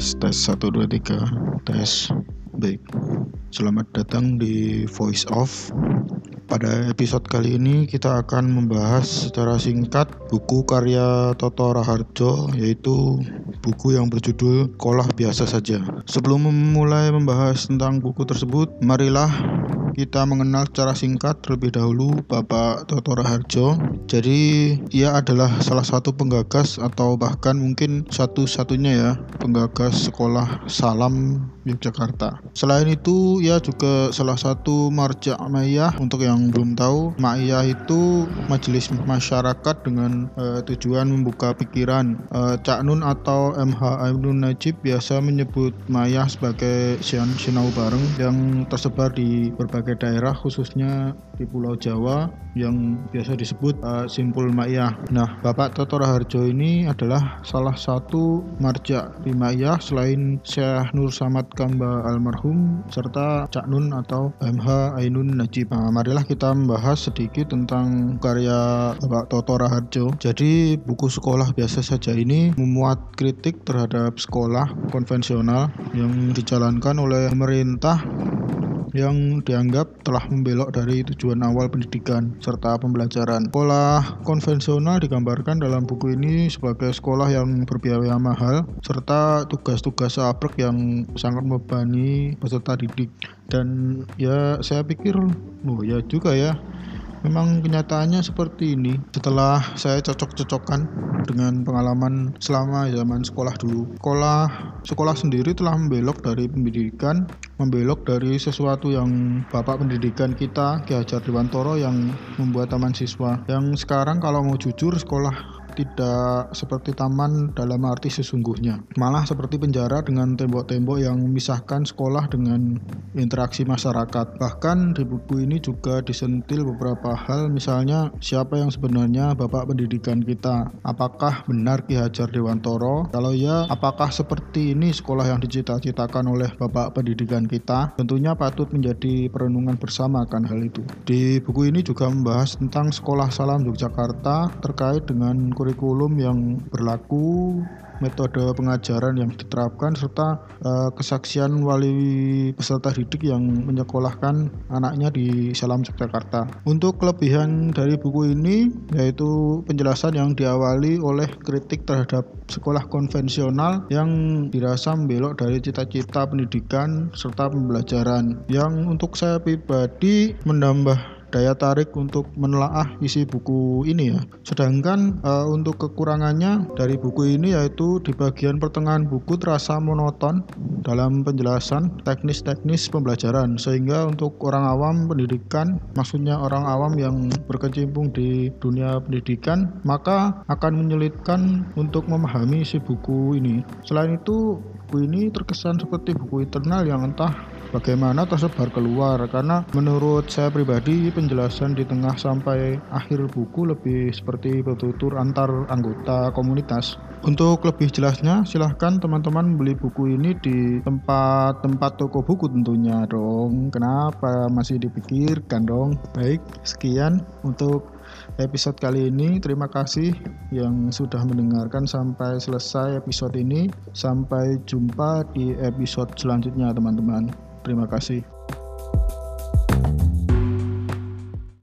tes tes 1 2 3 tes baik. Selamat datang di voice off. Pada episode kali ini kita akan membahas secara singkat buku karya Toto Raharjo yaitu buku yang berjudul Sekolah Biasa Saja. Sebelum memulai membahas tentang buku tersebut, marilah kita mengenal secara singkat terlebih dahulu Bapak Toto Raharjo. Jadi ia adalah salah satu penggagas atau bahkan mungkin satu-satunya ya penggagas sekolah Salam Yogyakarta. Selain itu ia juga salah satu marja Ma'iyah untuk yang belum tahu Ma'iyah itu majelis masyarakat dengan uh, tujuan membuka pikiran. Uh, Cak Nun atau MH Ainun Najib biasa menyebut Ma'iyah sebagai sinau bareng yang tersebar di berbagai daerah khususnya di Pulau Jawa yang biasa disebut uh, Simpul Ma'iyah. Nah, Bapak Toto Raharjo ini adalah salah satu marja di Ma'iyah selain Syekh Nur Samad Kamba almarhum serta Cak Nun atau MH Ainun Najib. Nah, marilah kita membahas sedikit tentang karya Bapak Toto Raharjo. Jadi buku sekolah biasa saja ini memuat kritik terhadap sekolah konvensional yang dijalankan oleh pemerintah yang dianggap telah membelok dari tujuan awal pendidikan serta pembelajaran. Sekolah konvensional digambarkan dalam buku ini sebagai sekolah yang berbiaya mahal serta tugas-tugas sabrek yang sangat membebani peserta didik. Dan ya saya pikir, oh ya juga ya, Memang kenyataannya seperti ini. Setelah saya cocok-cocokkan dengan pengalaman selama zaman sekolah dulu. Sekolah sekolah sendiri telah membelok dari pendidikan, membelok dari sesuatu yang Bapak pendidikan kita Ki Hajar Dewantoro yang membuat taman siswa. Yang sekarang kalau mau jujur sekolah tidak seperti taman dalam arti sesungguhnya. Malah seperti penjara dengan tembok-tembok yang memisahkan sekolah dengan interaksi masyarakat. Bahkan di buku ini juga disentil beberapa hal misalnya siapa yang sebenarnya bapak pendidikan kita. Apakah benar Ki Hajar Dewantoro? Kalau ya, apakah seperti ini sekolah yang dicita-citakan oleh bapak pendidikan kita? Tentunya patut menjadi perenungan bersama akan hal itu. Di buku ini juga membahas tentang sekolah salam Yogyakarta terkait dengan kurikulum yang berlaku, metode pengajaran yang diterapkan serta uh, kesaksian wali peserta didik yang menyekolahkan anaknya di Salam Yogyakarta. Untuk kelebihan dari buku ini yaitu penjelasan yang diawali oleh kritik terhadap sekolah konvensional yang dirasa membelok dari cita-cita pendidikan serta pembelajaran yang untuk saya pribadi menambah daya tarik untuk menelaah isi buku ini ya. Sedangkan uh, untuk kekurangannya dari buku ini yaitu di bagian pertengahan buku terasa monoton dalam penjelasan teknis-teknis pembelajaran sehingga untuk orang awam pendidikan maksudnya orang awam yang berkecimpung di dunia pendidikan maka akan menyulitkan untuk memahami isi buku ini. Selain itu buku ini terkesan seperti buku internal yang entah bagaimana tersebar keluar. Karena menurut saya pribadi penjelasan di tengah sampai akhir buku lebih seperti bertutur antar anggota komunitas. Untuk lebih jelasnya silahkan teman-teman beli buku ini di tempat-tempat toko buku tentunya dong. Kenapa masih dipikirkan dong? Baik sekian untuk episode kali ini. Terima kasih yang sudah mendengarkan sampai selesai episode ini. Sampai jumpa di episode selanjutnya teman-teman. Terima kasih.